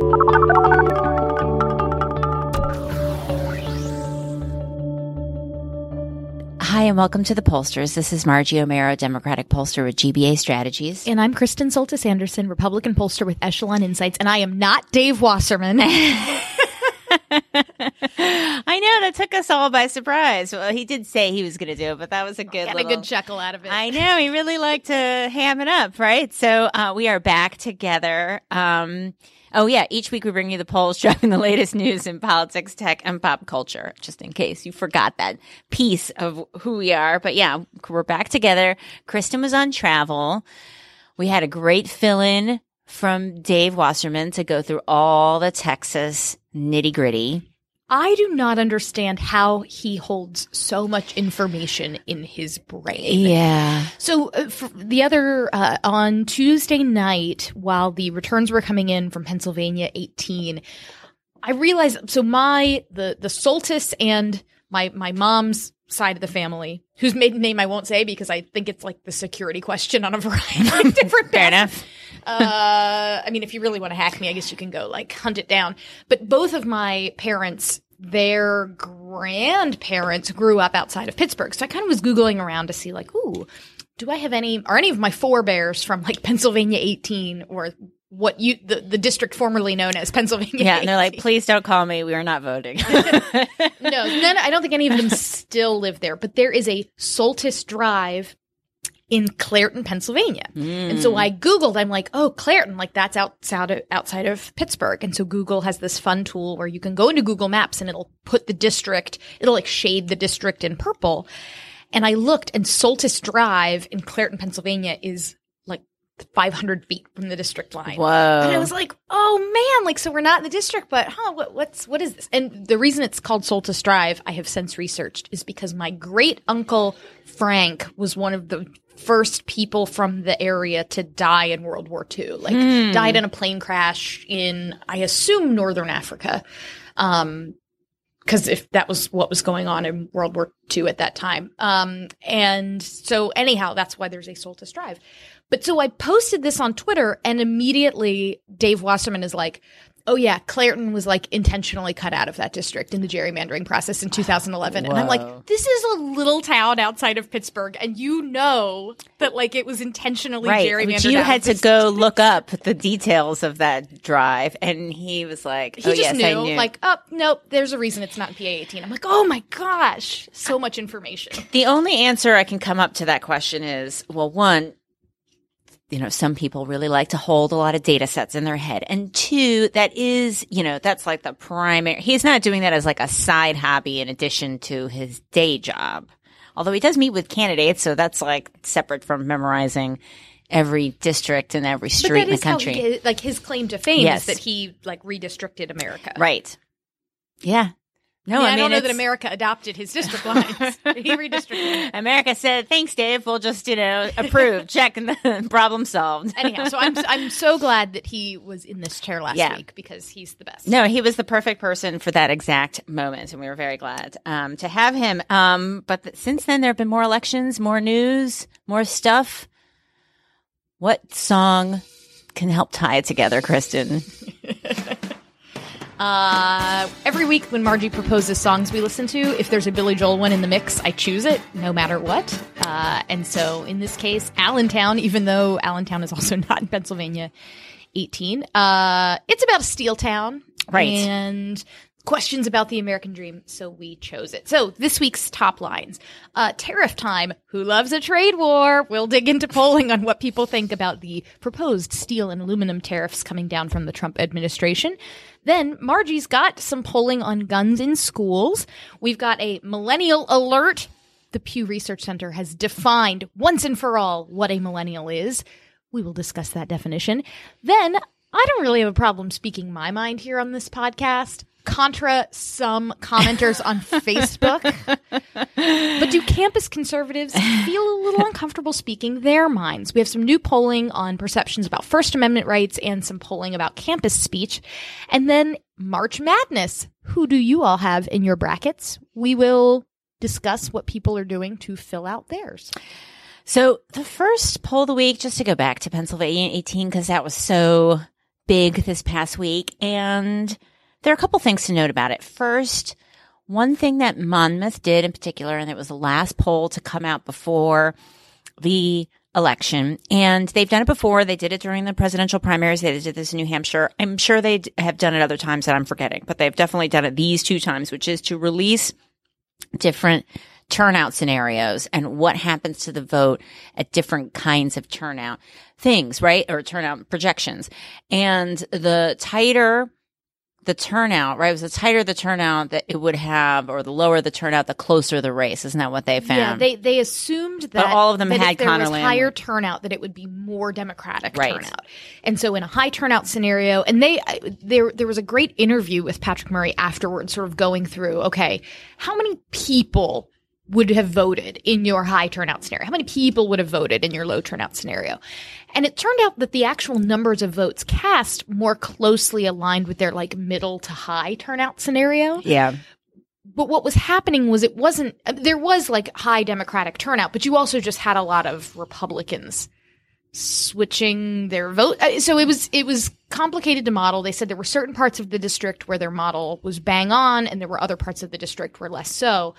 Hi, and welcome to the Pollsters. This is Margie Omero, Democratic pollster with GBA Strategies. And I'm Kristen Soltis Anderson, Republican pollster with Echelon Insights, and I am not Dave Wasserman. I know that took us all by surprise. Well, he did say he was going to do it, but that was a good Got little, a good chuckle out of it. I know he really liked to ham it up, right? So uh, we are back together. Um, oh yeah, each week we bring you the polls driving the latest news in politics, tech, and pop culture. Just in case you forgot that piece of who we are, but yeah, we're back together. Kristen was on travel. We had a great fill-in from Dave Wasserman to go through all the Texas nitty gritty. I do not understand how he holds so much information in his brain. Yeah. So uh, the other uh, on Tuesday night, while the returns were coming in from Pennsylvania 18, I realized so my the the Soltis and my my mom's side of the family, whose maiden name I won't say because I think it's like the security question on a variety of different Fair enough. Uh, I mean, if you really want to hack me, I guess you can go like hunt it down. But both of my parents, their grandparents grew up outside of Pittsburgh. So I kind of was Googling around to see like, ooh, do I have any, are any of my forebears from like Pennsylvania 18 or what you, the, the district formerly known as Pennsylvania Yeah. And they're like, please don't call me. We are not voting. no, none, I don't think any of them still live there, but there is a Soltis Drive in Clairton, Pennsylvania. And so I Googled, I'm like, oh, Clairton, like that's outside of, outside of Pittsburgh. And so Google has this fun tool where you can go into Google Maps and it'll put the district, it'll like shade the district in purple. And I looked and Soltis Drive in Clairton, Pennsylvania is like 500 feet from the district line. Whoa. And I was like, oh man, like, so we're not in the district, but huh, what, what's, what is this? And the reason it's called Soltis Drive, I have since researched, is because my great uncle Frank was one of the first people from the area to die in World War II. Like, died in a plane crash in, I assume, Northern Africa. Um, because if that was what was going on in World War II at that time. Um, and so anyhow, that's why there's a Soltis Drive. But so I posted this on Twitter and immediately Dave Wasserman is like, oh yeah, Clairton was like intentionally cut out of that district in the gerrymandering process in 2011. And I'm like, this is a little town outside of Pittsburgh. And you know that like it was intentionally right. gerrymandered. You had to go district. look up the details of that drive. And he was like, He oh, just yes, knew, I knew. like, oh, nope, there's a reason it's not PA 18. I'm like, oh my gosh, so much information. The only answer I can come up to that question is well, one, you know, some people really like to hold a lot of data sets in their head. And two, that is, you know, that's like the primary, he's not doing that as like a side hobby in addition to his day job. Although he does meet with candidates, so that's like separate from memorizing every district and every street that in the is how country. he, like his claim to fame Yes. is that he like redistricted America. right. Yeah. No, I, mean, I, I, don't know that America adopted his district lines. he redistricted. America said, thanks, Dave. We'll just, you know, approve, check, and then problem solved. Anyhow, so I'm I'm so glad that he was in this chair last Yeah. week because he's the best. No, he was the perfect person for that exact moment, and we were very glad um, to have him. Um, but th- since then, there have been more elections, more news, more stuff. What song can help tie it together, Kristen? Uh, every week when Margie proposes songs we listen to, if there's a Billy Joel one in the mix, I choose it no matter what. Uh, and so in this case, Allentown, even though Allentown is also not in Pennsylvania, 18. Uh, it's about a steel town. Right. And questions about the American dream. So we chose it. So this week's top lines. Uh, tariff time. Who loves a trade war? We'll dig into polling on what people think about the proposed steel and aluminum tariffs coming down from the Trump administration. Then Margie's got some polling on guns in schools. We've got a millennial alert. The Pew Research Center has defined once and for all what a millennial is. We will discuss that definition. Then I don't really have a problem speaking my mind here on this podcast. Contra some commenters on Facebook. But do campus conservatives feel a little uncomfortable speaking their minds? We have some new polling on perceptions about First Amendment rights and some polling about campus speech. And then March Madness. Who do you all have in your brackets? We will discuss what people are doing to fill out theirs. So the first poll of the week, just to go back to Pennsylvania 18, because that was so big this past week. And there are a couple things to note about it. First, one thing that Monmouth did in particular, and it was the last poll to come out before the election. And they've done it before. They did it during the presidential primaries. They did this in New Hampshire. I'm sure they have done it other times that I'm forgetting, but they've definitely done it these two times, which is to release different turnout scenarios and what happens to the vote at different kinds of turnout things, right? Or turnout projections. And the tighter the turnout, right? It was the tighter the turnout that it would have, or the lower the turnout, the closer the race. Isn't that what they found? Yeah, they they assumed that all of them had if there Connor was higher turnout, that it would be more Democratic Right. turnout. And so, in a high turnout scenario, and they there there was a great interview with Patrick Murray afterwards, sort of going through, okay, how many people would have voted in your high turnout scenario? How many people would have voted in your low turnout scenario? And it turned out that the actual numbers of votes cast more closely aligned with their like middle to high turnout scenario yeah. but what was happening was it wasn't there was like high democratic turnout but you also just had a lot of republicans switching their vote uh, so it was it was complicated to model they said there were certain parts of the district where their model was bang on and there were other parts of the district where less so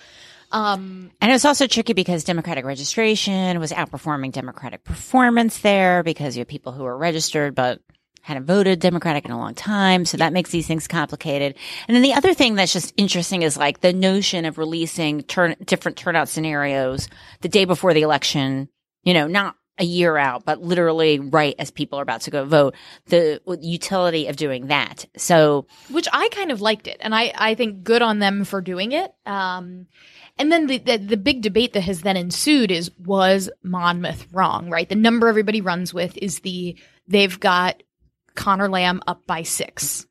um And it was also tricky because Democratic registration was outperforming Democratic performance there because you have people who are registered but hadn't voted Democratic in a long time. So that makes these things complicated. And then the other thing that's just interesting is like the notion of releasing turn, different turnout scenarios the day before the election, you know, not a year out, but literally right as people are about to go vote, the utility of doing that. So which I kind of liked it, and I I think good on them for doing it. Um, and then the, the the big debate that has then ensued is was Monmouth wrong? Right, the number everybody runs with is the they've got Connor Lamb up by six,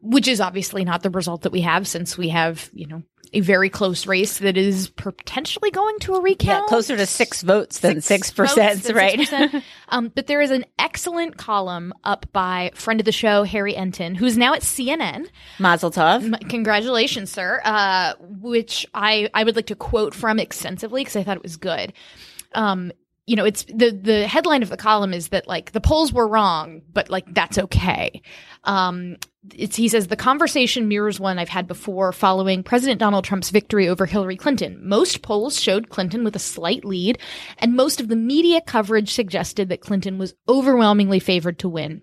which is obviously not the result that we have since we have you know a very close race that is potentially going to a recount. yeah, closer to six votes than six percent, right? 6%. um, but there is an excellent column up by friend of the show Harry Enten, who's now at CNN. Mazel tov. Congratulations, sir. Uh, which I, I would like to quote from extensively because I thought it was good. Um, you know, it's the the headline of the column is that like the polls were wrong, but like that's okay. Um, he says the conversation mirrors one I've had before following President Donald Trump's victory over Hillary Clinton. Most polls showed Clinton with a slight lead, and most of the media coverage suggested that Clinton was overwhelmingly favored to win.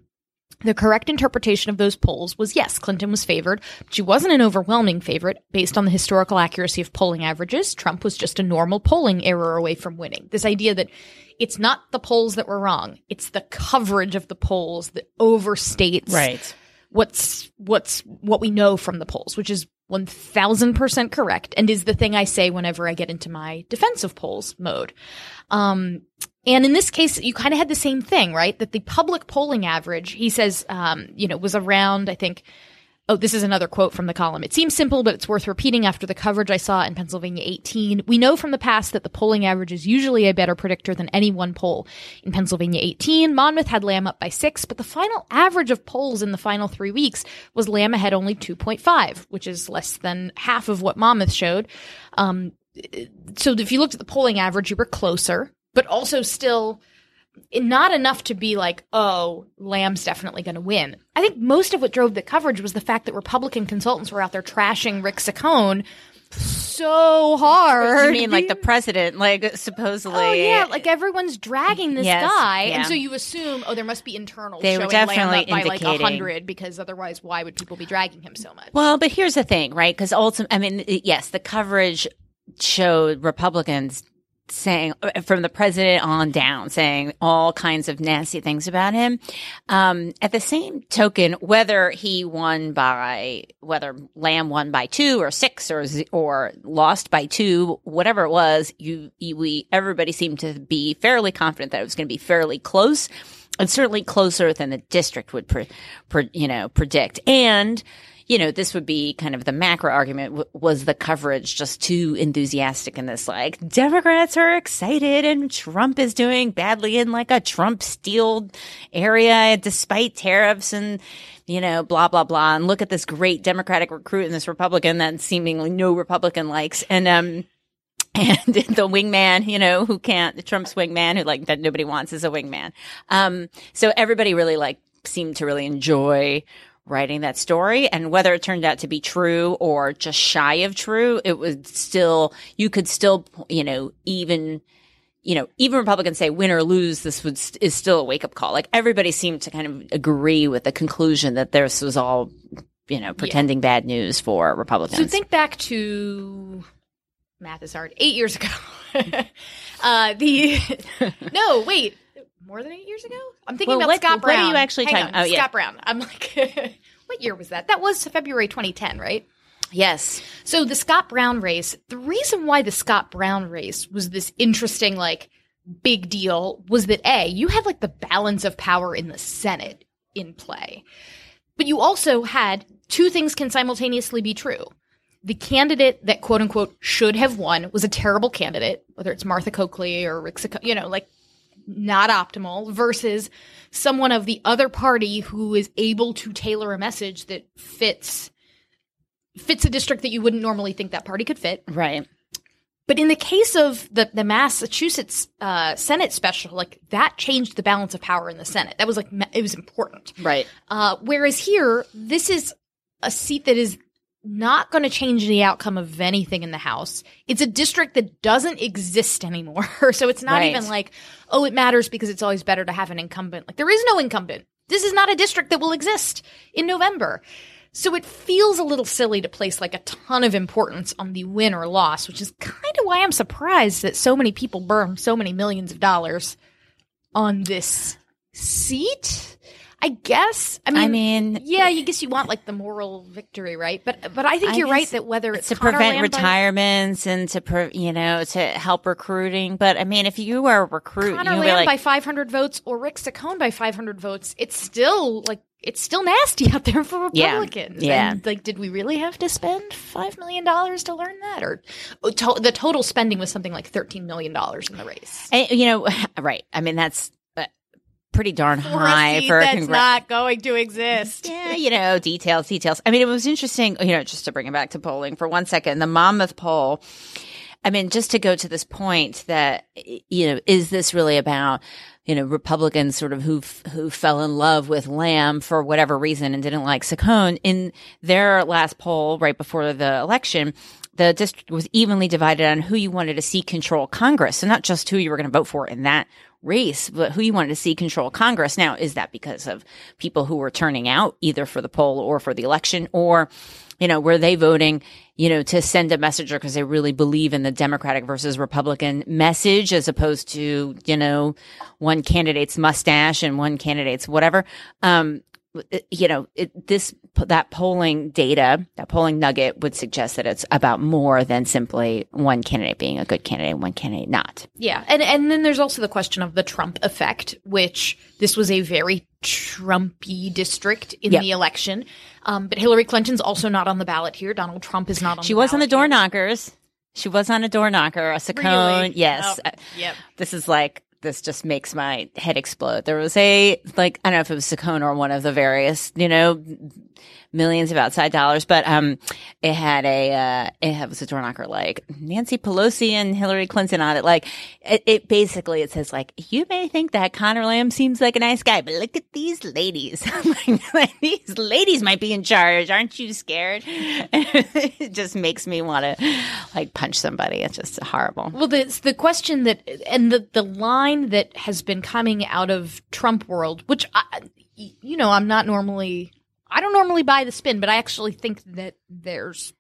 The correct interpretation of those polls was yes, Clinton was favored, but she wasn't an overwhelming favorite based on the historical accuracy of polling averages. Trump was just a normal polling error away from winning. This idea that it's not the polls that were wrong, it's the coverage of the polls that overstates Right. What's what's what we know from the polls, which is 1000% correct and is the thing I say whenever I get into my defensive polls mode. Um, and in this case, you kind of had the same thing, right? That the public polling average, he says, um, you know, was around, I think, Oh, this is another quote from the column. It seems simple, but it's worth repeating after the coverage I saw in Pennsylvania 18. We know from the past that the polling average is usually a better predictor than any one poll. In Pennsylvania 18, Monmouth had Lamb up by six, but the final average of polls in the final three weeks was Lamb ahead only 2.5, which is less than half of what Monmouth showed. Um, so if you looked at the polling average, you were closer, but also still not enough to be like, oh, Lamb's definitely going to win. I think most of what drove the coverage was the fact that Republican consultants were out there trashing Rick Saccone so hard. You mean like the president, like supposedly? Oh yeah, like everyone's dragging this Yes, guy, yeah. and so you assume, oh, there must be internals They were definitely by like a hundred, because otherwise, why would people be dragging him so much? Well, but here's the thing, right? Because ultimately, I mean, yes, the coverage showed Republicans saying uh, from the president on down, saying all kinds of nasty things about him. Um, at the same token, whether he won by whether Lamb won by two or six or or lost by two, whatever it was, you, you we everybody seemed to be fairly confident that it was going to be fairly close, and certainly closer than the district would, pre, pre, you know, predict. And you know, this would be kind of the macro argument. W- was the coverage just too enthusiastic in this? Like, Democrats are excited and Trump is doing badly in like a Trump steeled area despite tariffs and, you know, blah, blah, blah. And look at this great Democratic recruit and this Republican that seemingly no Republican likes. And, um, and the wingman, you know, who can't, the Trump's wingman, who like that nobody wants is a wingman. Um, so everybody really like seemed to really enjoy writing that story. And whether it turned out to be true or just shy of true it was still you could still you know even you know even republicans say win or lose this would is still a wake up call. Like everybody seemed to kind of agree with the conclusion that this was all you know pretending yeah. bad news for republicans. So think back to math is hard 8 years ago. Uh the no wait more than eight years ago. I'm thinking well, about what, Scott Brown. What are you actually Hang talking? On, oh, yeah. Scott Brown. I'm like, what year was that? That was February 2010, right? Yes. So the Scott Brown race. The reason why the Scott Brown race was this interesting, like, big deal was that a you had like the balance of power in the Senate in play, but you also had two things can simultaneously be true the candidate that quote unquote should have won was a terrible candidate, whether it's Martha Coakley or Rick, you know, like not optimal versus someone of the other party who is able to tailor a message that fits fits a district that you wouldn't normally think that party could fit. Right. But in the case of the the Massachusetts uh, Senate special, like that changed the balance of power in the Senate. That was like it was important. Right. Uh, whereas here, this is a seat that is not going to change the outcome of anything in the House. It's a district that doesn't exist anymore. so it's not right. even like, oh, it matters because it's always better to have an incumbent. Like there is no incumbent. This is not a district that will exist in November. So it feels a little silly to place like a ton of importance on the win or loss, which is kind of why I'm surprised that so many people burn so many millions of dollars on this seat. I guess. I mean, I mean, yeah, I guess you want like the moral victory, right? But but I think I you're right that whether it's to Connor prevent retirements and to pre, you know to help recruiting. But I mean, if you are a recruit, Connor you Lamb like, by 500 votes or Rick Saccone by 500 votes, it's still like it's still nasty out there for Republicans. Yeah. yeah. And, like, did we really have to spend five million dollars to learn that, or oh, to- the total spending was something like thirteen million dollars in the race? And, you know, right? I mean, that's pretty darn for high a for a that's not going to exist. Yeah, you know, details, details. I mean, it was interesting, you know, just to bring it back to polling for one second, the Monmouth poll. I mean, just to go to this point that, you know, is this really about, you know, Republicans sort of who, who fell in love with Lamb for whatever reason and didn't like Saccone in their last poll right before the election? The district was evenly divided on who you wanted to see control Congress. So not just who you were going to vote for in that race, but who you wanted to see control Congress. Now, is that because of people who were turning out either for the poll or for the election or, you know, were they voting, you know, to send a message because they really believe in the Democratic versus Republican message as opposed to, you know, one candidate's mustache and one candidate's whatever. Um, you know, it, this that polling data, that polling nugget would suggest that it's about more than simply one candidate being a good candidate and one candidate not. Yeah, and and then there's also the question of the Trump effect, which this was a very Trumpy district in yep. the election, um, but Hillary Clinton's also not on the ballot here. Donald Trump is not on. She was on the door knockers. She was on a door knocker, a Saccone. Really? Yes. Oh, yep. This is like this just makes my head explode. There was a like I don't know if it was Saccone or one of the various, you know, millions of outside dollars, but um, it had a uh, it was a door knocker like Nancy Pelosi and Hillary Clinton on it. Like it, it, basically it says like you may think that Connor Lamb seems like a nice guy, but look at these ladies. like, these ladies might be in charge. Aren't you scared? it just makes me want to like punch somebody. It's just horrible. Well, the the question that and the the line that has been coming out of Trump world, which I, you know, I'm not normally I don't normally buy the spin, but I actually think that there's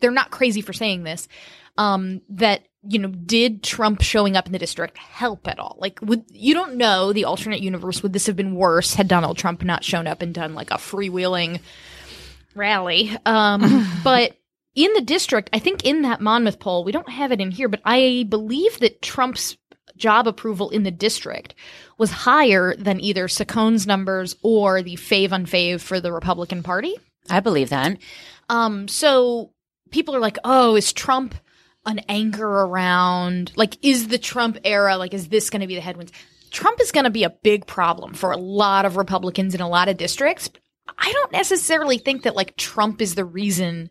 they're not crazy for saying this. Um, that you know, did Trump showing up in the district help at all? Like, would you don't know the alternate universe? Would this have been worse had Donald Trump not shown up and done like a freewheeling rally? Um, but in the district, I think in that Monmouth poll, we don't have it in here, but I believe that Trump's job approval in the district was higher than either Saccone's numbers or the fave unfave for the Republican Party. I believe that. Um, so people are like, oh, is Trump an anchor around? Like, is the Trump era, like, is this going to be the headwinds? Trump is going to be a big problem for a lot of Republicans in a lot of districts. I don't necessarily think that, like, Trump is the reason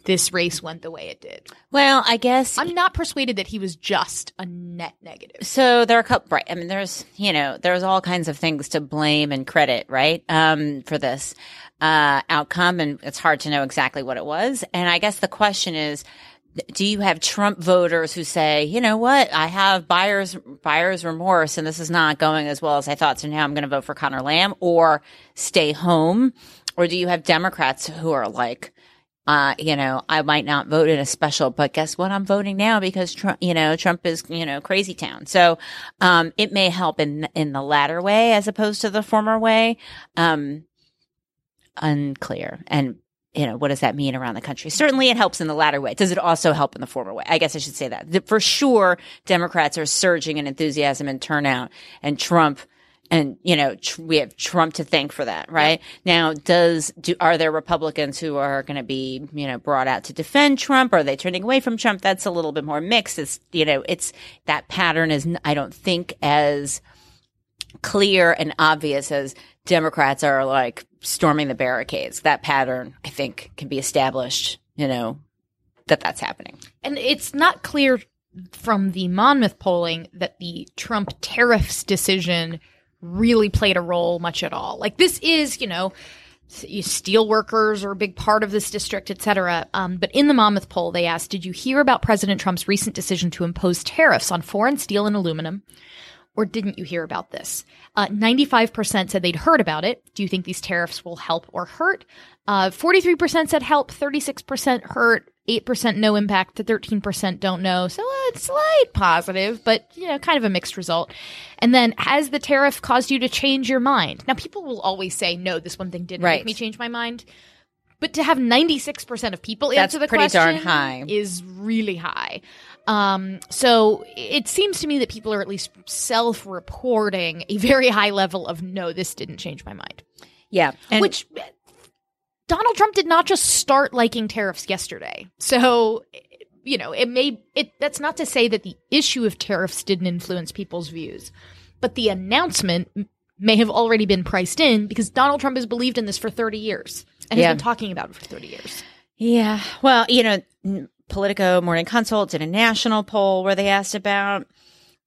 this race went the way it did. Well, I guess I'm not persuaded that he was just a net negative. So there are a couple, right? I mean, there's, you know, there's all kinds of things to blame and credit, right? Um, for this, uh, outcome. And it's hard to know exactly what it was. And I guess the question is, do you have Trump voters who say, you know what, I have buyer's buyer's remorse and this is not going as well as I thought, so now I'm going to vote for Connor Lamb or stay home? Or do you have Democrats who are like, uh, you know, I might not vote in a special, but guess what? I'm voting now because Trump, you know, Trump is, you know, crazy town. So, um, it may help in, in the latter way as opposed to the former way. Um, unclear. And, you know, what does that mean around the country? Certainly it helps in the latter way. Does it also help in the former way? I guess I should say that. For sure, Democrats are surging in enthusiasm and turnout and Trump and you know tr- we have Trump to thank for that, right? Now, does do are there Republicans who are going to be you know brought out to defend Trump? Are they turning away from Trump? That's a little bit more mixed. It's you know it's that pattern is I don't think as clear and obvious as Democrats are like storming the barricades. That pattern I think can be established. You know that that's happening, and it's not clear from the Monmouth polling that the Trump tariffs decision really played a role much at all. Like this is, you know, steel workers are a big part of this district, et cetera. Um, but in the Monmouth poll, they asked, did you hear about President Trump's recent decision to impose tariffs on foreign steel and aluminum? Or didn't you hear about this? Uh, 95% said they'd heard about it. Do you think these tariffs will help or hurt? Uh, 43% said help, 36% hurt, 8% no impact to 13% don't know. So a slight positive, but you know, kind of a mixed result. And then has the tariff caused you to change your mind? Now people will always say, no, this one thing didn't Right. make me change my mind. But to have 96% of people That's answer the pretty darn question high. is really high. Um, so it seems to me that people are at least self-reporting a very high level of no, this didn't change my mind. yeah. And Which Donald Trump did not just start liking tariffs yesterday. So, you know, it may it that's not to say that the issue of tariffs didn't influence people's views, but the announcement may have already been priced in because Donald Trump has believed in this for 30 years and Yeah. has been talking about it for 30 years. Yeah. Well, you know, Politico Morning Consult did a national poll where they asked about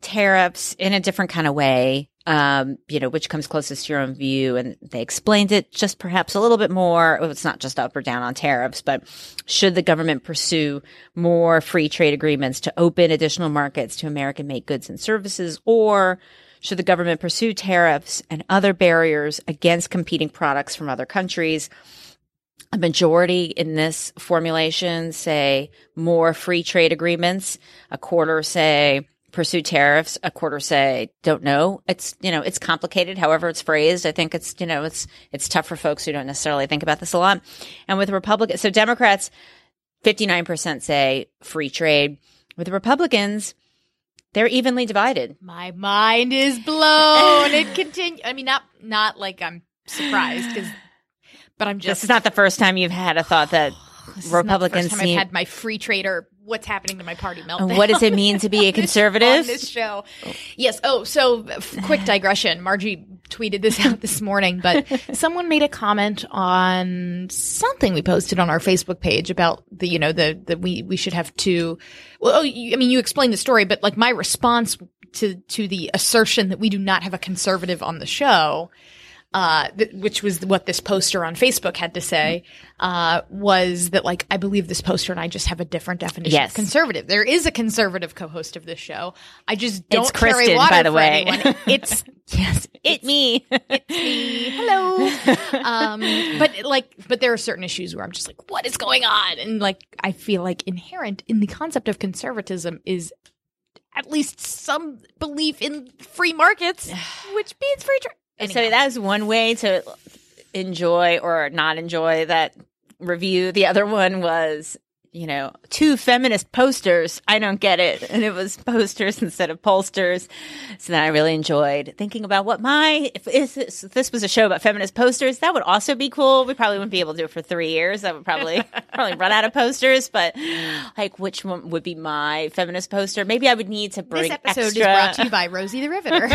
tariffs in a different kind of way, um, you know, which comes closest to your own view. And they explained it just perhaps a little bit more. It's not just up or down on tariffs, but should the government pursue more free trade agreements to open additional markets to American made goods and services or should the government pursue tariffs and other barriers against competing products from other countries? a majority in this formulation say more free trade agreements. A quarter say pursue tariffs. A quarter say don't know. It's, you know, it's complicated. However it's phrased. I think it's, you know, it's, it's tough for folks who don't necessarily think about this a lot. And with Republicans, so Democrats, 59% say free trade. With Republicans, they're evenly divided. My mind is blown. it continue I mean not not like I'm surprised cuz but I'm just This is not the first time you've had a thought that This is not the Republicans first time seem- I've had my free trader. What's happening to my party meltdown? what does it mean to be a on conservative? this show? Yes. Oh, so f- quick digression. Margie tweeted this out this morning, but someone made a comment on something we posted on our Facebook page about the, you know, the the we we should have two. Well, oh, you, I mean, you explained the story, but like my response to to the assertion that we do not have a conservative on the show uh, th- which was what this poster on Facebook had to say, uh, was that like I believe this poster and I just have a different definition Yes. of conservative. There is a conservative co-host of this show. I just don't It's carry Kristen, water by the for way. anyone. It's yes, it me. It's me. hello. um, but like, but there are certain issues where I'm just like, what is going on? And like, I feel like inherent in the concept of conservatism is at least some belief in free markets, which means free trade. So that's one way to enjoy or not enjoy that review. The other one was, you know, two feminist posters. I don't get it. And it was posters instead of pollsters. So then I really enjoyed thinking about what my, if this, if this was a show about feminist posters, that would also be cool. We probably wouldn't be able to do it for three years. That would probably, probably run out of posters, but like which one would be my feminist poster? Maybe I would need to bring This episode extra. is brought to you by Rosie the Riveter.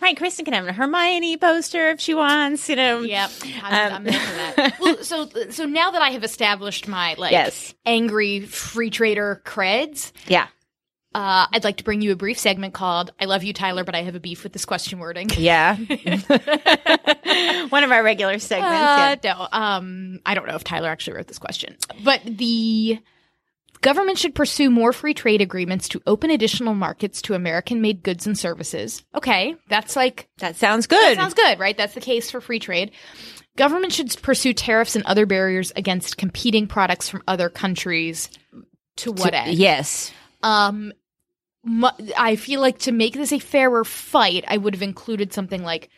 right, Kristen can have a Hermione poster if she wants, you know. Yep, I'm, um, I'm there for that. Well, so so now that I have established my like Yes. angry free trader creds, Yeah. uh, I'd like to bring you a brief segment called "I love you, Tyler, but I have a beef with this question wording." Yeah. One of our regular segments. Uh, yeah. no, um, I don't know if Tyler actually wrote this question, but the government should pursue more free trade agreements to open additional markets to American-made goods and services. Okay, that's like That sounds good. that sounds good, right? That's the case for free trade. Government should pursue tariffs and other barriers against competing products from other countries. To what end? Yes. Um, I feel like to make this a fairer fight, I would have included something like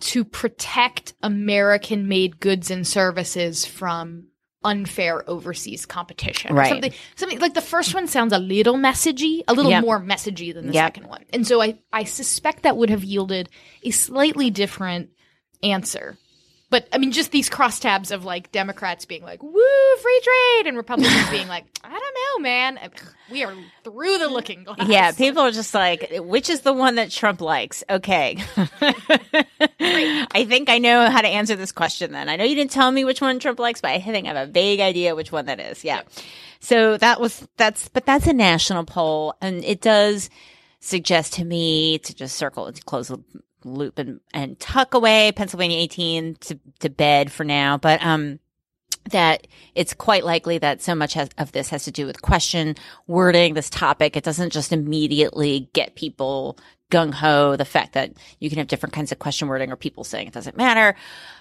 to protect American made goods and services from unfair overseas competition. Right. Something, something like the first one sounds a little messagey, a little Yep. more messagey than the Yep. second one. And so I, I suspect that would have yielded a slightly different answer. But I mean, just these crosstabs of like Democrats being like, woo, free trade, and Republicans being like, I don't know, man. We are through the looking glass. Yeah, people are just like, which is the one that Trump likes? Okay. I think I know how to answer this question then. I know you didn't tell me which one Trump likes, but I think I have a vague idea which one that is. Yeah. So that was, that's, but that's a national poll and it does suggest to me to just circle, to close loop and, and tuck away Pennsylvania 18 to, to bed for now. But, um, that it's quite likely that so much has, of this has to do with question wording, this topic. It doesn't just immediately get people gung ho. The fact that you can have different kinds of question wording or people saying it doesn't matter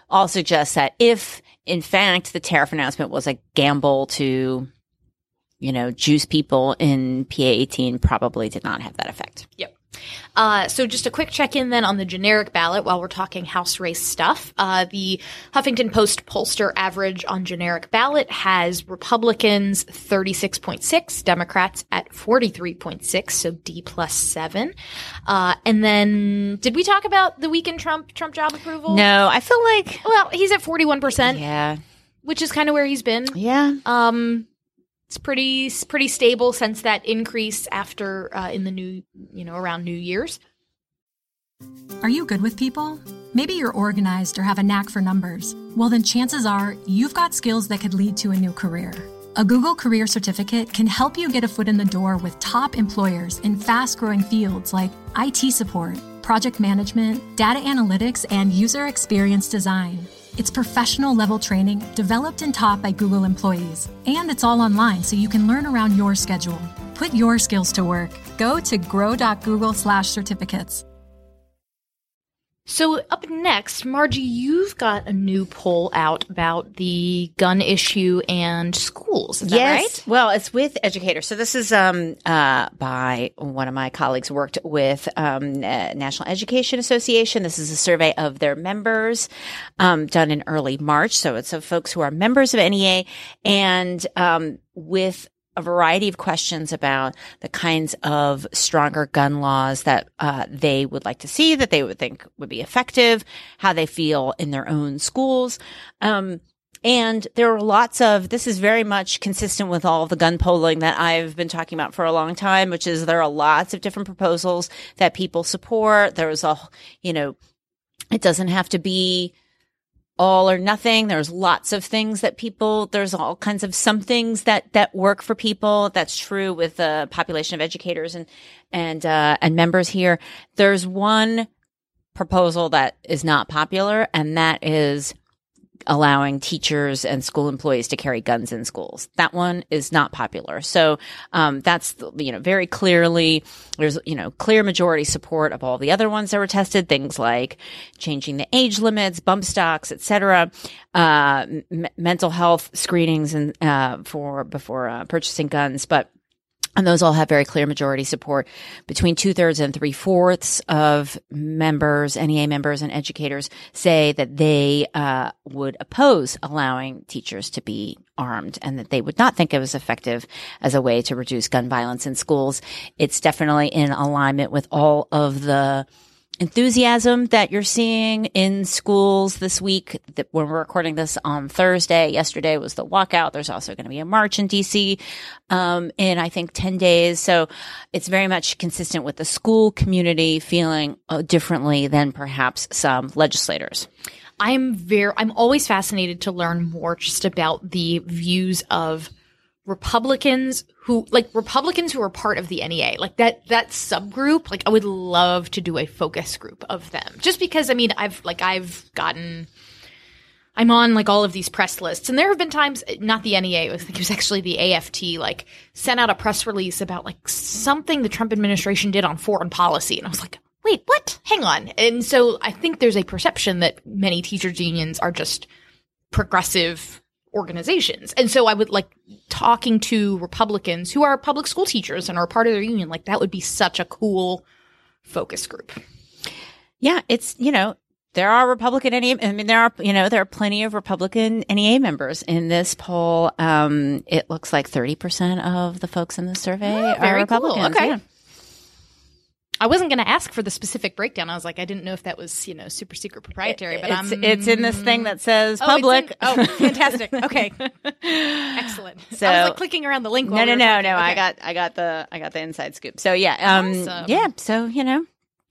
all suggests that if in fact the tariff announcement was a gamble to, you know, juice people in PA 18 probably did not have that effect. Yep. Uh, so just a quick check in then on the generic ballot while we're talking House race stuff. Uh, the Huffington Post pollster average on generic ballot has Republicans 36.6, Democrats at 43.6, so D plus seven. Uh, and then did we talk about the week in Trump, Trump job approval? No, I feel like, Well, he's at 41%, yeah, which is kind of where he's been. yeah. Um, it's pretty pretty stable since that increase after uh, in the new you know around New Year's. Are you good with people? Maybe you're organized or have a knack for numbers. Well, then chances are you've got skills that could lead to a new career. A Google Career Certificate can help you get a foot in the door with top employers in fast growing fields like IT support, project management, data analytics, and user experience design. It's professional level training developed and taught by Google employees, and it's all online so you can learn around your schedule. Put your skills to work. Go to grow.google/certificates. So up next, Margie, you've got a new poll out about the gun issue and schools. Is that right? Well, it's with educators. So this is um uh by one of my colleagues worked with um uh, National Education Association. This is a survey of their members um done in early March. So it's of folks who are members of NEA and um with a variety of questions about the kinds of stronger gun laws that uh, they would like to see, that they would think would be effective, how they feel in their own schools. Um, and there are lots of, this is very much consistent with all the gun polling that I've been talking about for a long time, which is there are lots of different proposals that people support. There's a, you know, it doesn't have to be all or nothing. There's lots of things that people, there's all kinds of some things that, that work for people. That's true with the population of educators and, and, uh, and members here. There's one proposal that is not popular, and that is allowing teachers and school employees to carry guns in schools. That one is not popular. So um, that's you know very clearly there's you know clear majority support of all the other ones that were tested. Things like changing the age limits, bump stocks, etc. Uh, m- mental health screenings and uh, for before uh, purchasing guns, but and those all have very clear majority support. Between two thirds and three fourths of members, NEA members and educators say that they uh, would oppose allowing teachers to be armed and that they would not think it was effective as a way to reduce gun violence in schools. It's definitely in alignment with all of the enthusiasm that you're seeing in schools this week. That when we're recording this on Thursday, yesterday was the walkout. There's also going to be a march in DC um, in I think ten days. So it's very much consistent with the school community feeling uh, differently than perhaps some legislators. I'm very I'm always fascinated to learn more just about the views of Republicans who like Republicans who are part of the NEA, like that that subgroup, like I would love to do a focus group of them. Just because I mean I've like I've gotten I'm on like all of these press lists and there have been times not the NEA, I think it was actually the AFT like sent out a press release about like something the Trump administration did on foreign policy and I was like, "Wait, what? Hang on." And so I think there's a perception that many teachers unions are just progressive organizations. And so I would like talking to Republicans who are public school teachers and are part of their union, like that would be such a cool focus group. Yeah, it's, you know, there are Republican NEA. I mean, there are, you know, there are plenty of Republican NEA members in this poll. Um, it looks like 30% of the folks in the survey Oh, are very cool. Okay. Yeah. I wasn't going to ask for the specific breakdown. I was like, I didn't know if that was, you know, super secret proprietary, but it's, I'm, it's in this thing that says Oh, it's in- public. oh, fantastic. Okay. Excellent. So- I was like clicking around the link. No, no, we were no, no. I got, I got the, I got the inside scoop. So yeah, um, Awesome. yeah. So you know,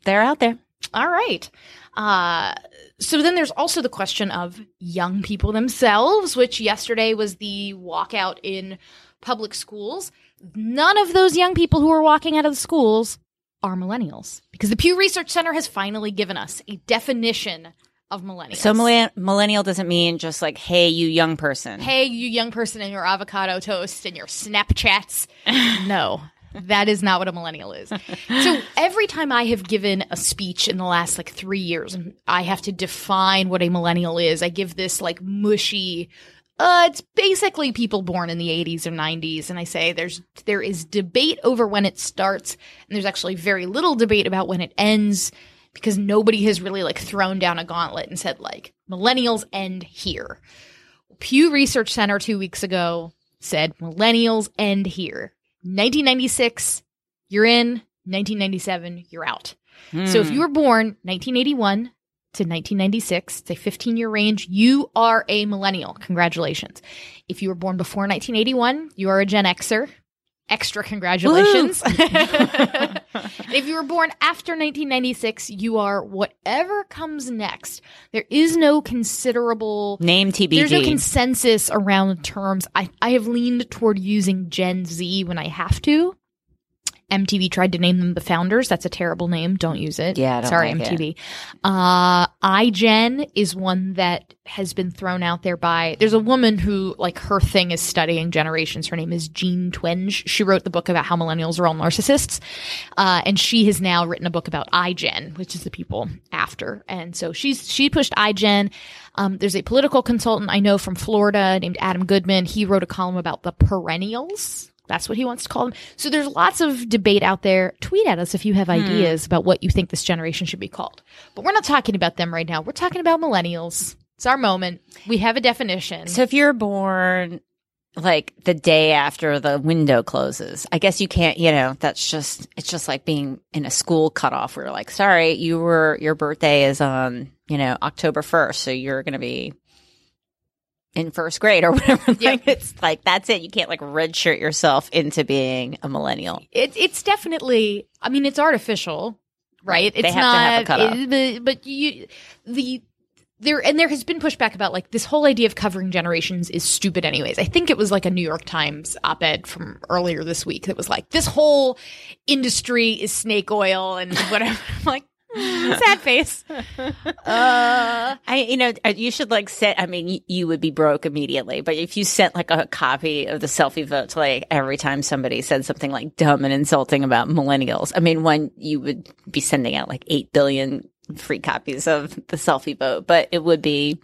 they're out there. All right. Uh, so then there's also the question of young people themselves, which yesterday was the walkout in public schools. None of those young people who are walking out of the schools are millennials because the Pew Research Center has finally given us a definition of millennials. So millenn- millennial doesn't mean just like, hey, you young person. hey, you young person and your avocado toast and your Snapchats. no, that is not what a millennial is. So every time I have given a speech in the last like three years, and I have to define what a millennial is, I give this like mushy. Uh, it's basically people born in the 80s or 90s, and I say there's there is debate over when it starts, and there's actually very little debate about when it ends because nobody has really like thrown down a gauntlet and said like millennials end here. Pew Research Center two weeks ago said millennials end here. 1996, you're in. 1997, you're out. So if you were born 1981 to 1996, it's a 15 year range, you are a millennial. Congratulations. If you were born before 1981, you are a Gen Xer. Extra congratulations. If you were born after 1996, you are whatever comes next. There is no considerable Name TBD. there's no consensus around terms. I, I have leaned toward using Gen Z when I have to. MTV tried to name them the founders. That's a terrible name. Don't use it. Yeah, I don't sorry, like MTV. Uh, iGen is one that has been thrown out there by. There's a woman who like her thing is studying generations. Her name is Jean Twenge. She wrote the book about how millennials are all narcissists, uh, and she has now written a book about iGen, which is the people after. And so she's she pushed iGen. Um, there's a political consultant I know from Florida named Adam Goodman. He wrote a column about the perennials. That's what he wants to call them. So there's lots of debate out there. Tweet at us if you have hmm. ideas about what you think this generation should be called. But we're not talking about them right now. We're talking about millennials. It's our moment. We have a definition. So if you're born like the day after the window closes, I guess you can't, you know, that's just, it's just like being in a school cutoff where you're like, sorry, you were, your birthday is on, you know, October 1st. So you're going to be in first grade or whatever. Like, it's like, that's it. You can't like redshirt yourself into being a millennial. It, it's definitely. I mean, it's artificial, right? They It's have to have a not. cutoff. it- but, but you, the there and there has been pushback about like this whole idea of covering generations is stupid. Anyways, I think it was like a New York Times op-ed from earlier this week that was like this whole industry is snake oil and whatever. I'm like. Sad face. I, you know, uh, you should like set. I mean, you, you would be broke immediately, but if you sent like a copy of the selfie vote to like every time somebody said something like dumb and insulting about millennials, I mean, one you would be sending out like eight billion free copies of the selfie vote, but it would be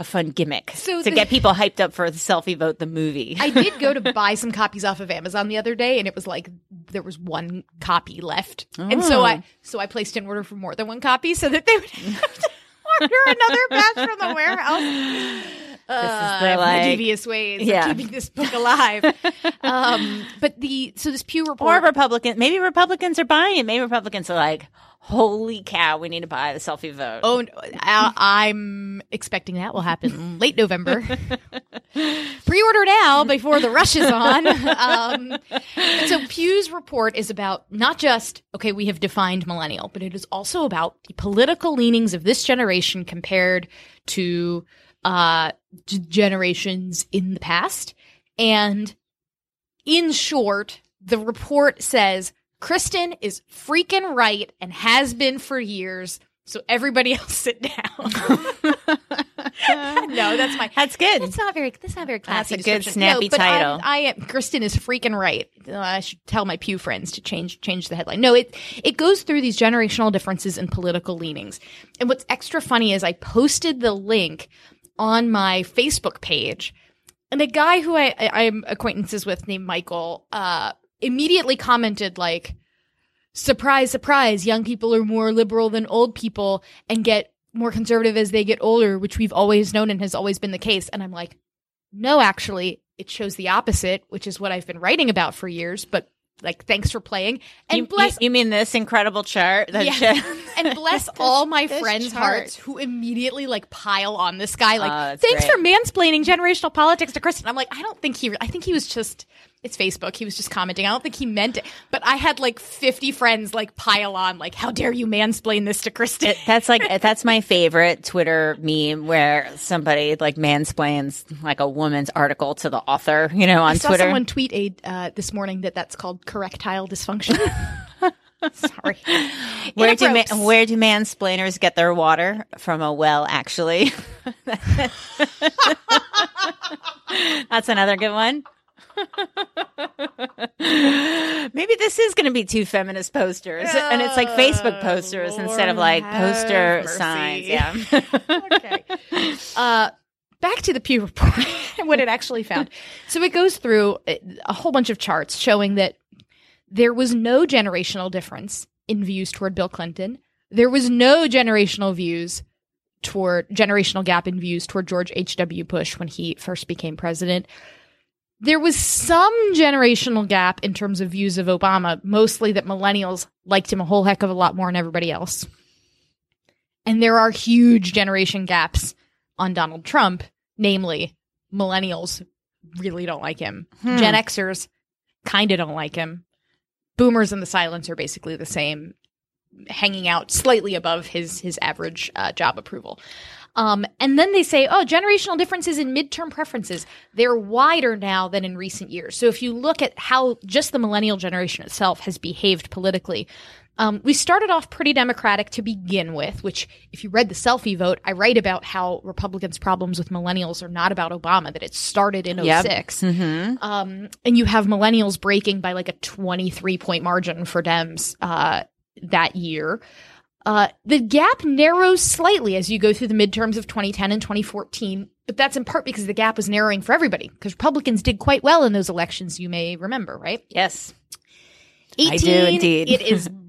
a fun gimmick So to the- get people hyped up for the selfie vote, the movie. I did go to buy some copies off of Amazon the other day, and it was like there was one copy left, and so Oh. I so I placed an order for more than one copy so that they would have to order another batch from the warehouse. Uh, this is the, my like- devious ways Yeah. of keeping this book alive. um, but the so this Pew report or. Republicans, maybe Republicans are buying it. Maybe Republicans are like, holy cow, we need to buy the selfie vote. Oh, no, I, I'm expecting that will happen late November. Pre-order now before the rush is on. Um, so Pew's report is about not just okay, we have defined millennial, but it is also about the political leanings of this generation compared to uh, generations in the past. And in short, the report says Kristen is freaking right and has been for years. So everybody else sit down. no, that's my. That's good. That's not very. That's not very classy. That's a good, snappy no, title. I am. Kristen is freaking right. Uh, I should tell my Pew friends to change change the headline. No, it it goes through these generational differences in political leanings. And what's extra funny is I posted the link on my Facebook page, and a guy who I, I I'm acquaintances with named Michael uh, immediately commented like, "Surprise, surprise! Young people are more liberal than old people, and get." more conservative as they get older, which we've always known and has always been the case. And I'm like, no, actually, it shows the opposite, which is what I've been writing about for years. But like, thanks for playing. And you, bless, you, you mean this incredible chart? That Yeah. show- and bless all my friends' chart. hearts who immediately like pile on this guy. Like, Oh, thanks great. for mansplaining generational politics to Kristen. I'm like, I don't think he. I think he was just. It's Facebook. He was just commenting. I don't think he meant it. But I had like 50 friends like pile on. Like, how dare you mansplain this to Kristen? That's like that's my favorite Twitter meme where somebody like mansplains like a woman's article to the author, you know, on I saw Twitter. someone tweet a uh, this morning that that's called correctile dysfunction. Sorry. where do ma- where do mansplainers get their water from a well? Actually, that's another good one. Maybe this is going to be two feminist posters, and it's like Facebook posters instead of like poster mercy. signs. Yeah. okay. Uh, back to the Pew report and what it actually found. So it goes through a a whole bunch of charts showing that there was no generational difference in views toward Bill Clinton. There was no generational views toward generational gap in views toward George H.W. Bush when he first became president. There was some generational gap in terms of views of Obama, mostly that millennials liked him a whole heck of a lot more than everybody else. And there are huge generation gaps on Donald Trump, namely millennials really don't like him. Gen Xers kind of don't like him. Boomers and the silence are basically the same, hanging out slightly above his his average uh, job approval. Um, and then they say, oh, generational differences in midterm preferences. They're wider now than in recent years. So if you look at how just the millennial generation itself has behaved politically, um, we started off pretty democratic to begin with, which, if you read the selfie vote, I write about how Republicans' problems with millennials are not about Obama, that it started in Yep. 6 Um, and you have millennials breaking by like a 23 point margin for Dems uh, that year. Uh, the gap narrows slightly as you go through the midterms of 2010 and 2014, but that's in part because the gap was narrowing for everybody because Republicans did quite well in those elections, you may remember, right? yes. 18, I do indeed. it is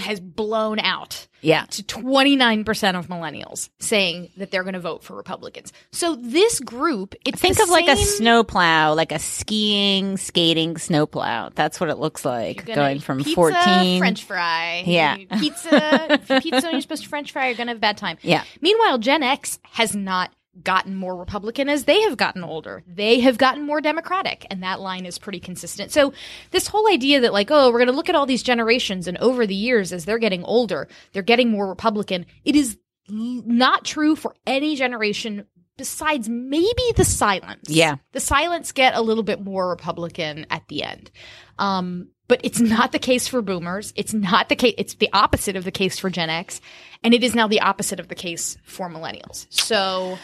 has blown out Yeah. to 29% of millennials saying that they're going to vote for Republicans. So this group, it's Think of like a snowplow, like a skiing, skating snowplow. That's what it looks like going from pizza, 14. French fry. Yeah. Pizza, pizza, and you're supposed to French fry, you're going to have a bad time. Yeah. Meanwhile, Gen X has not gotten more Republican as they have gotten older. They have gotten more Democratic, and that line is pretty consistent. So, this whole idea that, like, oh, we're going to look at all these generations, and over the years, as they're getting older, they're getting more Republican, it is not true for any generation besides maybe the silence. Yeah. The silence get a little bit more Republican at the end. Um, but it's not the case for boomers. It's not the case. It's the opposite of the case for Gen X. And it is now the opposite of the case for millennials. So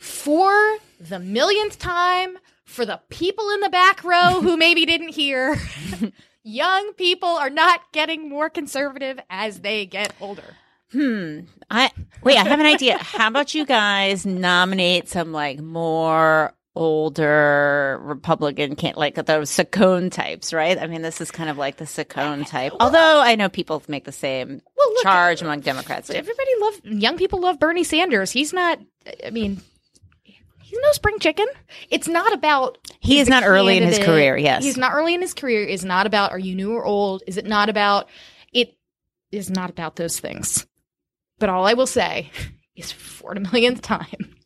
for the millionth time, for the people in the back row who maybe didn't hear, young people are not getting more conservative as they get older. Hmm. I wait. I have an idea. How about you guys nominate some like more older Republican can't like those Saccone types, right? I mean, this is kind of like the Saccone type. Although I know people make the same Well, look, charge among Democrats. Everybody love young people love Bernie Sanders. He's not. I mean, he's no spring chicken. It's not about. He is not early in his career, yes. he's not early in his career. Is not about are you new or old? Is it not about? It is not about those things. But all I will say is for the millionth time.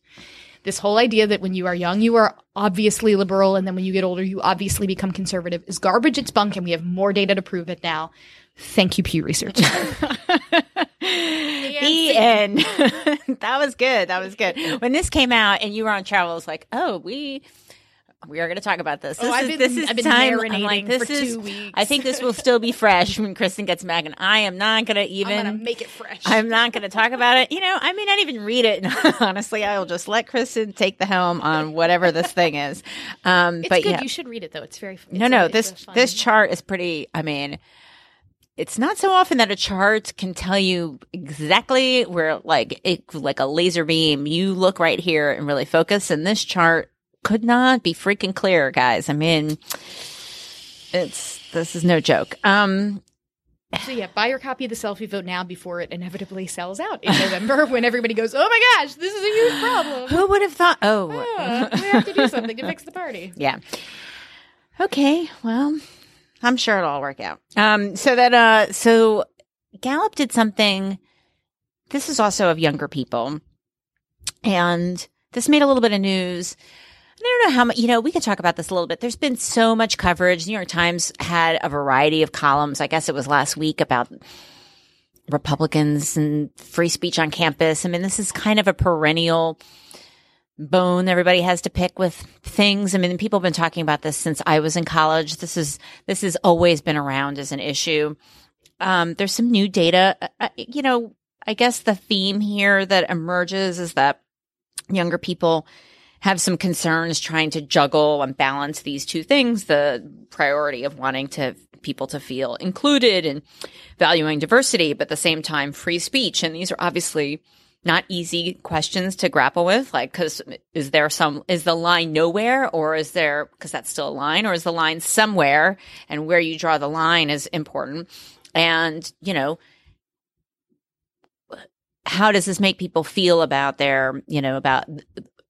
This whole idea that when you are young, you are obviously liberal, and then when you get older, you obviously become conservative is garbage. It's bunk, and we have more data to prove it now. Thank you, Pew Research. The end. that was good. That was good. When this came out and you were on travel, I was like, oh, we. We are going to talk about this. This Oh, is been- this is time. I'm like, this for is. two weeks. I think this will still be fresh when Kristen gets back, and I am not going to even. I'm gonna make it fresh. I'm not going to talk about it. You know, I may not even read it. Honestly, I will just let Kristen take the helm on whatever this thing is. Um, It's but good. yeah, You should read it though. It's very. It's no, no. This this chart is pretty. I mean, it's not so often that a chart can tell you exactly where, like, it like a laser beam. You look right here and really focus, and this chart could not be freaking clear, guys. I mean, it's this is no joke. Um, So yeah, buy your copy of the selfie vote now before it inevitably sells out in November when everybody goes, "Oh my gosh, this is a huge problem. who would have thought? Oh, Ah, we have to do something to fix the party." Yeah. Okay. Well, I'm sure it'll all work out. Um, so that, uh, so Gallup did something. This is also of younger people. And this made a little bit of news. I don't know how much, you know, we could talk about this a little bit. There's been so much coverage. New York Times had a variety of columns. I guess it was last week about Republicans and free speech on campus. I mean, this is kind of a perennial bone everybody has to pick with things. I mean, people have been talking about this since I was in college. This is, this has always been around as an issue. Um, there's some new data. You know, I guess the theme here that emerges is that younger people have some concerns trying to juggle and balance these two things the priority of wanting to people to feel included and valuing diversity but at the same time free speech and these are obviously not easy questions to grapple with like cuz is there some is the line nowhere or is there cuz that's still a line or is the line somewhere and where you draw the line is important. And you know how does this make people feel about their you know about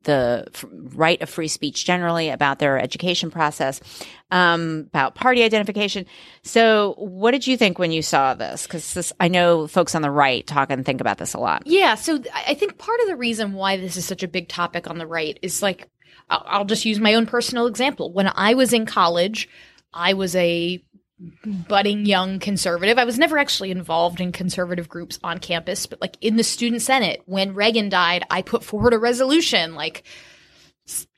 the right of free speech generally about their education process um, about party identification. So what did you think when you saw this? Because i know folks on the right talk and think about this a lot. Yeah, so I think part of the reason why this is such a big topic on the right is like I'll, I'll just use my own personal example. When I was in college, I was a budding young conservative. I was never actually involved in conservative groups on campus, but like in the student senate when Reagan died, I put forward a resolution like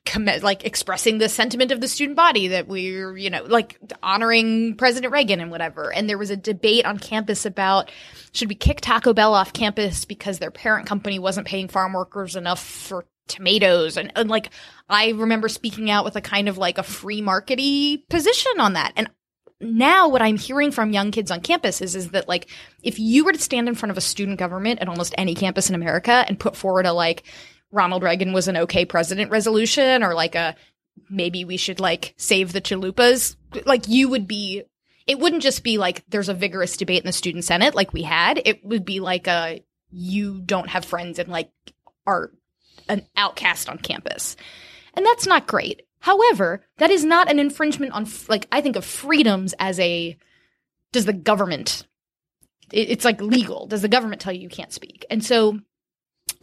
comm- like expressing the sentiment of the student body that we're, you know, like honoring President Reagan and whatever. And there was a debate on campus about should we kick Taco Bell off campus because their parent company wasn't paying farm workers enough for tomatoes and, and like I remember speaking out with a kind of like a free markety position on that. And now what I'm hearing from young kids on campus is, is that like if you were to stand in front of a student government at almost any campus in America and put forward a like Ronald Reagan was an okay president resolution or like a maybe we should like save the chalupas, like you would be it wouldn't just be like there's a vigorous debate in the student senate like we had. It would be like a you don't have friends and like are an outcast on campus. And that's not great. However, that is not an infringement on, like, I think of freedoms as a, does the government, it- it's like legal. Does the government tell you you can't speak? And so,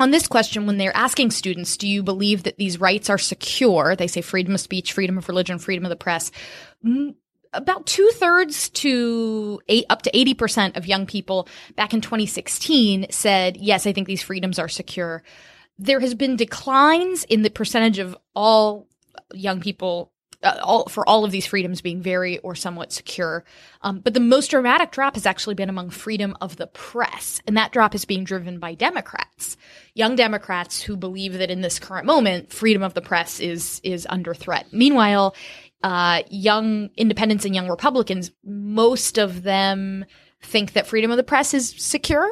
on this question, when they're asking students, do you believe that these rights are secure? They say freedom of speech, freedom of religion, freedom of the press. About two thirds to eight, up to 80% of young people back in 2016 said, yes, I think these freedoms are secure there has been declines in the percentage of all young people uh, all, for all of these freedoms being very or somewhat secure. Um, but the most dramatic drop has actually been among freedom of the press. And that drop is being driven by Democrats, young Democrats who believe that in this current moment, freedom of the press is, is under threat. Meanwhile, uh, young independents and young Republicans, most of them think that freedom of the press is secure.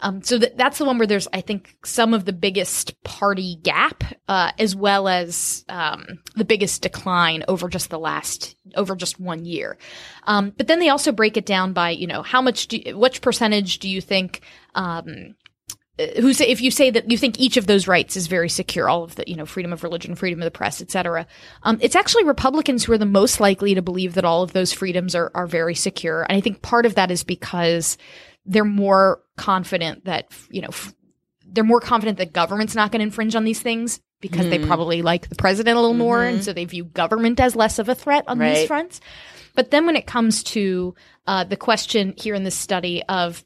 Um, so that, that's the one where there's, I think, some of the biggest party gap, uh, as well as um, the biggest decline over just the last, over just one year. Um, but then they also break it down by, you know, how much do, which percentage do you think, um, uh, who say if you say that you think each of those rights is very secure, all of the you know freedom of religion, freedom of the press, etc. Um, it's actually Republicans who are the most likely to believe that all of those freedoms are are very secure, and I think part of that is because they're more confident that you know f- they're more confident that government's not going to infringe on these things because Hmm. they probably like the president a little more, and so they view government as less of a threat on these Mm-hmm. Fronts. But then when it comes to uh, the question here in this study of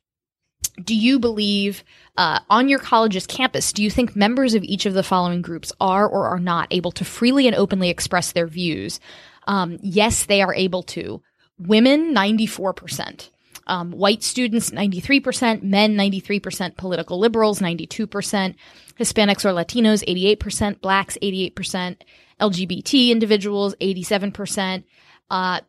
do you believe uh, on your college's campus, do you think members of each of the following groups are or are not able to freely and openly express their views? Um, yes, they are able to. Women, 94%. Um, white students, 93%. Men, 93%. Political liberals, 92%. Hispanics or Latinos, 88%. Blacks, 88%. LGBT individuals, 87%. Uh,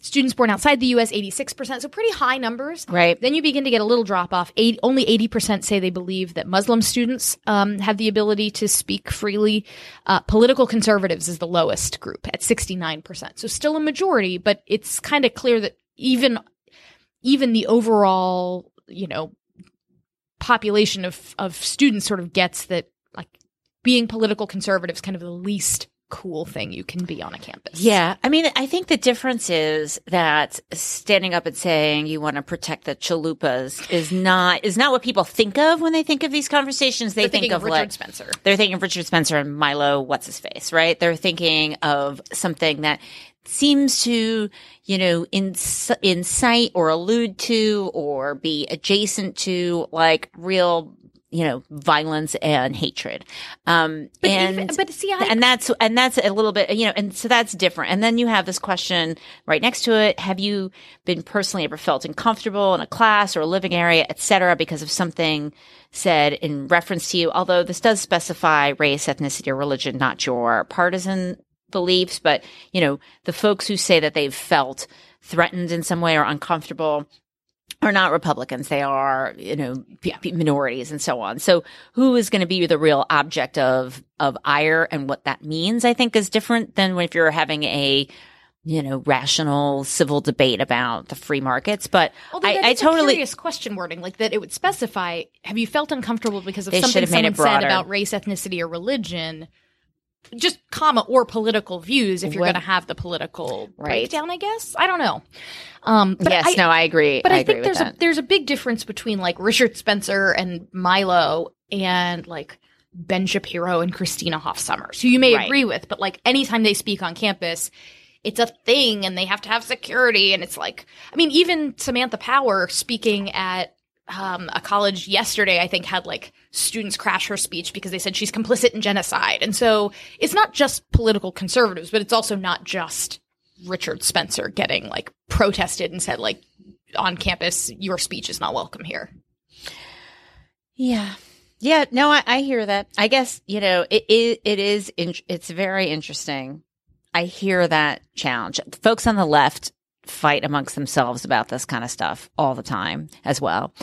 students born outside the U.S., 86%. So pretty high numbers. Right. Then you begin to get a little drop off. Eight, only 80% say they believe that Muslim students um, have the ability to speak freely. Uh, political conservatives is the lowest group at 69%. So still a majority, but it's kind of clear that even even the overall, you know, population of of students sort of gets that like being political conservative is kind of the least cool thing you can be on a campus. Yeah. I mean, I think the difference is that standing up and saying you want to protect the chalupas is not, is not what people think of when they think of these conversations. They They're think of of like, Richard Spencer. they're thinking of Richard Spencer and Milo, what's his face, right? They're thinking of something that seems to, you know, ins- incite or allude to or be adjacent to like real, you know, violence and hatred. Um, But and, even- but see, I- and that's, and that's a little bit, you know, and so that's different. And then you have this question right next to it. Have you been personally ever felt uncomfortable in a class or a living area, et cetera, because of something said in reference to you? Although this does specify race, ethnicity, or religion, not your partisan beliefs, but you know, the folks who say that they've felt threatened in some way or uncomfortable are not Republicans. They are, you know, p- p- minorities and so on. So who is going to be the real object of, of ire and what that means, I think is different than if you're having a, you know, rational civil debate about the free markets. But Although I, I totally, curious question wording, like that it would specify. Have you felt uncomfortable because of something someone said about race, ethnicity, or religion? Just comma or political views if you're going to have the political Right. breakdown. I guess I don't know. Um, yes, I, no, I agree. But I, agree think there's a there's a big difference between like Richard Spencer and Milo and like Ben Shapiro and Christina Hoff Sommers, who you may Right. agree with, but like anytime they speak on campus, it's a thing and they have to have security and it's like I mean, even Samantha Power speaking at um, a college yesterday, I think, had like students crash her speech because they said she's complicit in genocide. And so it's not just political conservatives, but it's also not just Richard Spencer getting like protested and said like on campus, your speech is not welcome here. Yeah. Yeah, no, I, I hear that. I guess, you know, it, it, it is, in, it's very interesting. I hear that challenge. Folks on the left fight amongst themselves about this kind of stuff all the time as well.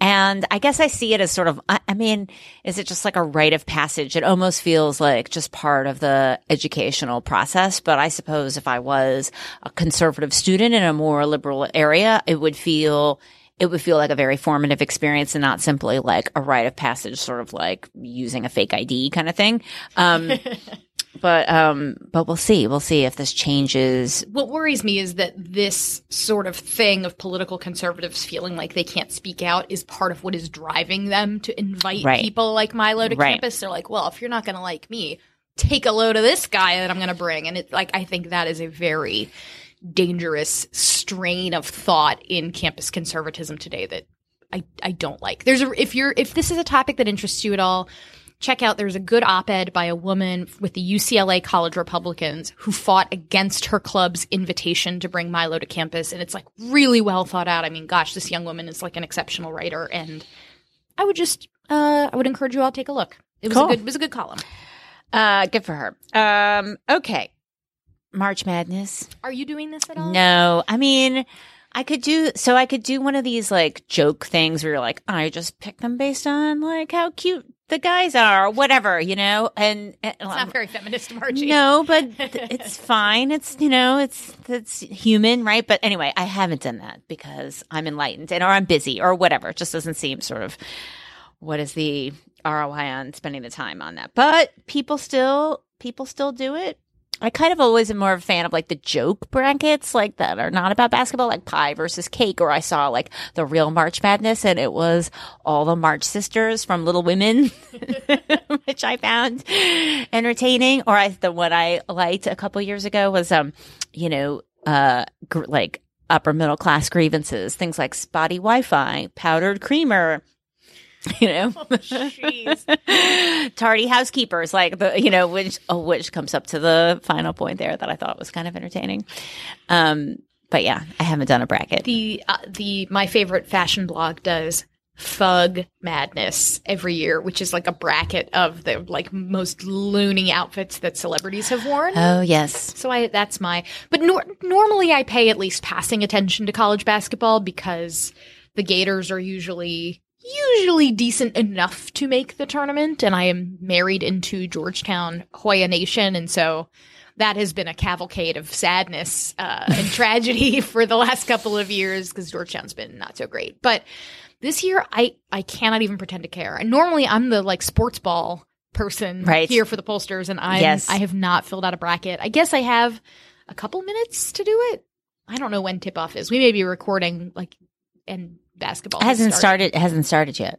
And I guess I see it as sort of, I, I mean, is it just like a rite of passage? It almost feels like just part of the educational process. But I suppose if I was a conservative student in a more liberal area, it would feel it would feel like a very formative experience and not simply like a rite of passage, sort of like using a fake ID kind of thing. Um, but, um, but we'll see. We'll see if this changes. What worries me is that this sort of thing of political conservatives feeling like they can't speak out is part of what is driving them to invite Right. people like Milo to Right. campus. They're like, well, if you're not going to like me, take a load of this guy that I'm going to bring. And it's like, I think that is a very dangerous strain of thought in campus conservatism today that I, I don't like. There's a, if you're, if this is a topic that interests you at all, check out there's a good op-ed by a woman with the UCLA College Republicans who fought against her club's invitation to bring Milo to campus and it's like really well thought out. I mean, gosh, this young woman is like an exceptional writer and I would just uh I would encourage you all to take a look. It was Cool. a good it was a good column. Uh, good for her. Um, okay. March Madness. Are you doing this at all? No, I mean, I could do so. I could do one of these like joke things where you're like, I just pick them based on like how cute the guys are, whatever, you know. And, and It's not very feminist, Margie. no, but it's fine. It's you know, it's it's human, right? But anyway, I haven't done that because I'm enlightened and or I'm busy or whatever. It just doesn't seem sort of what is the ROI on spending the time on that. But people still people still do it. I kind of always am more of a fan of like the joke brackets, like that are not about basketball, like pie versus cake. Or I saw like the real March Madness, and it was all the March sisters from Little Women, which I found entertaining. Or I the one I liked a couple years ago was um, you know, uh, gr- like upper middle class grievances, things like spotty Wi-Fi, powdered creamer. You know, tardy housekeepers, like the you know, which oh, which comes up to the final point there that I thought was kind of entertaining. Um, but yeah, I haven't done a bracket. the uh, the my favorite fashion blog does Fug Madness every year, which is like a bracket of the like most loony outfits that celebrities have worn. oh yes, so I that's my but nor- normally I pay at least passing attention to college basketball because the Gators are usually usually decent enough to make the tournament and I am married into Georgetown Hoya Nation and so that has been a cavalcade of sadness uh, and tragedy for the last couple of years because Georgetown's been not so great. But this year, I I cannot even pretend to care. And normally, I'm the like sports ball person Right. here for the pollsters, and I Yes. I have not filled out a bracket. I guess I have a couple minutes to do it. I don't know when tip off is. We may be recording like and basketball hasn't started. It hasn't started yet.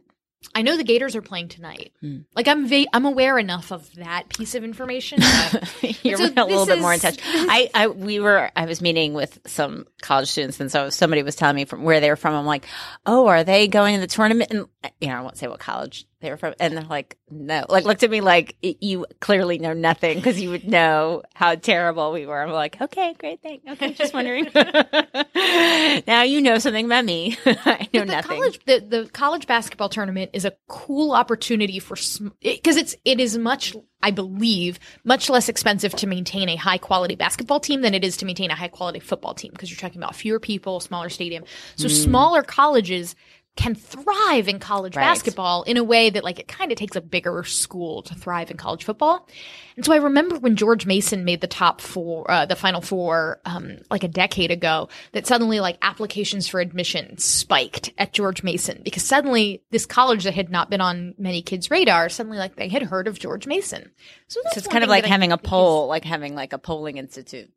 I know the Gators are playing tonight. Hmm. Like I'm va- I'm aware enough of that piece of information. You're So a little this bit more in touch. I, I, we were, I was meeting with some college students, and so somebody was telling me from where they were from. I'm like, oh, are they going to the tournament? And you know, I won't say what college they were from. And they're like, no, like looked at me like you clearly know nothing because you would know how terrible we were. I'm like, okay, great thing. Okay, just wondering. now you know something about me. I know the nothing. college the, the college basketball tournament is a cool opportunity for because it's it is much I believe much less expensive to maintain a high quality basketball team than it is to maintain a high quality football team because you're talking about fewer people, smaller stadium. So hmm. smaller colleges can thrive in college Right. basketball in a way that like it kind of takes a bigger school to thrive in college football. And so I remember when George Mason made the top four, uh, the final four, um, like a decade ago, that suddenly like applications for admission spiked at George Mason because suddenly this college that had not been on many kids' radar, suddenly like they had heard of George Mason. So, that's So it's kind of like having a think is- poll, like having like a polling institute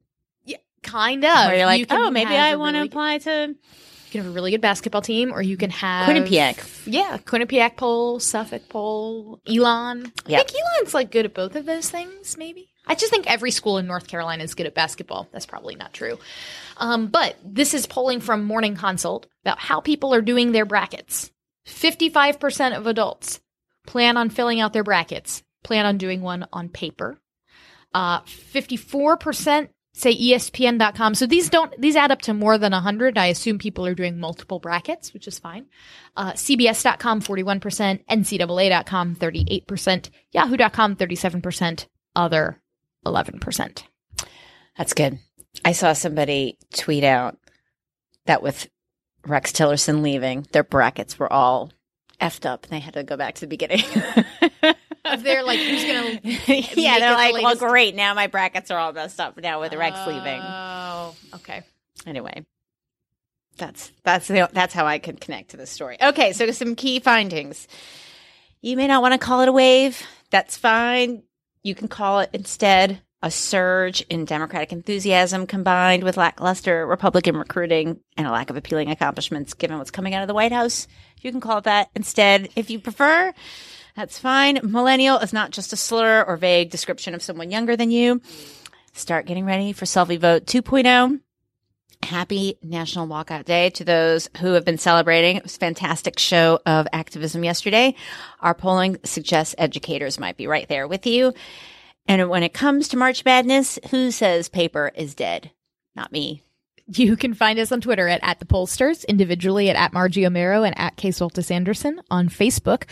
yeah, kind of. where you're like, You oh, maybe I want to really- apply to You can have a really good basketball team, or you can have Quinnipiac. Yeah, Quinnipiac poll, Suffolk poll, Elon. Yeah. I think Elon's like good at both of those things. Maybe I just think every school in North Carolina is good at basketball. That's probably not true. Um, but this is polling from Morning Consult about how people are doing their brackets. Fifty-five percent of adults plan on filling out their brackets. Plan on doing one on paper. Uh, 54% say ESPN.com. So these don't, these add up to more than 100. I assume people are doing multiple brackets, which is fine. Uh, CBS.com, 41%, NCAA.com, 38%, Yahoo.com, 37%, other 11%. That's good. I saw somebody tweet out that with Rex Tillerson leaving, their brackets were all effed up and they had to go back to the beginning. If they're like, who's going to. yeah, they're the like, well, great. Now my brackets are all messed up now with Rex leaving. Oh, okay. Anyway, that's that's the, that's how I can connect to the story. Okay, so some key findings. You may not want to call it a wave. That's fine. You can call it instead a surge in Democratic enthusiasm combined with lackluster Republican recruiting and a lack of appealing accomplishments given what's coming out of the White House. You can call it that instead if you prefer. That's fine. Millennial is not just a slur or vague description of someone younger than you. Start getting ready for Selfie Vote 2.0 happy National Walkout Day to those who have been celebrating. It was a fantastic show of activism yesterday. Our polling suggests educators might be right there with you. And when it comes to March Madness, who says paper is dead? Not me. You can find us on Twitter at, at the pollsters, individually at, at Margie Omero and at Soltis Anderson on Facebook,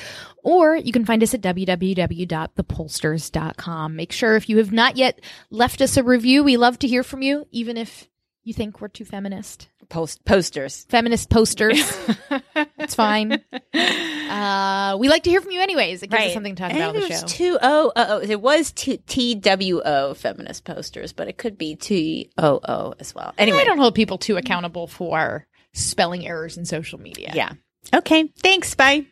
or you can find us at www.thepollsters.com. Make sure if you have not yet left us a review, we love to hear from you, even if you think we're too feminist. Post posters. Feminist posters. it's fine. Uh, we like to hear from you anyways. It gives us something to talk I about on think the it show. was two oh oh oh, it was T T W O feminist posters, but it could be T O O as well. Anyway, I don't hold people too accountable for spelling errors in social media. yeah. Okay. Thanks. Bye.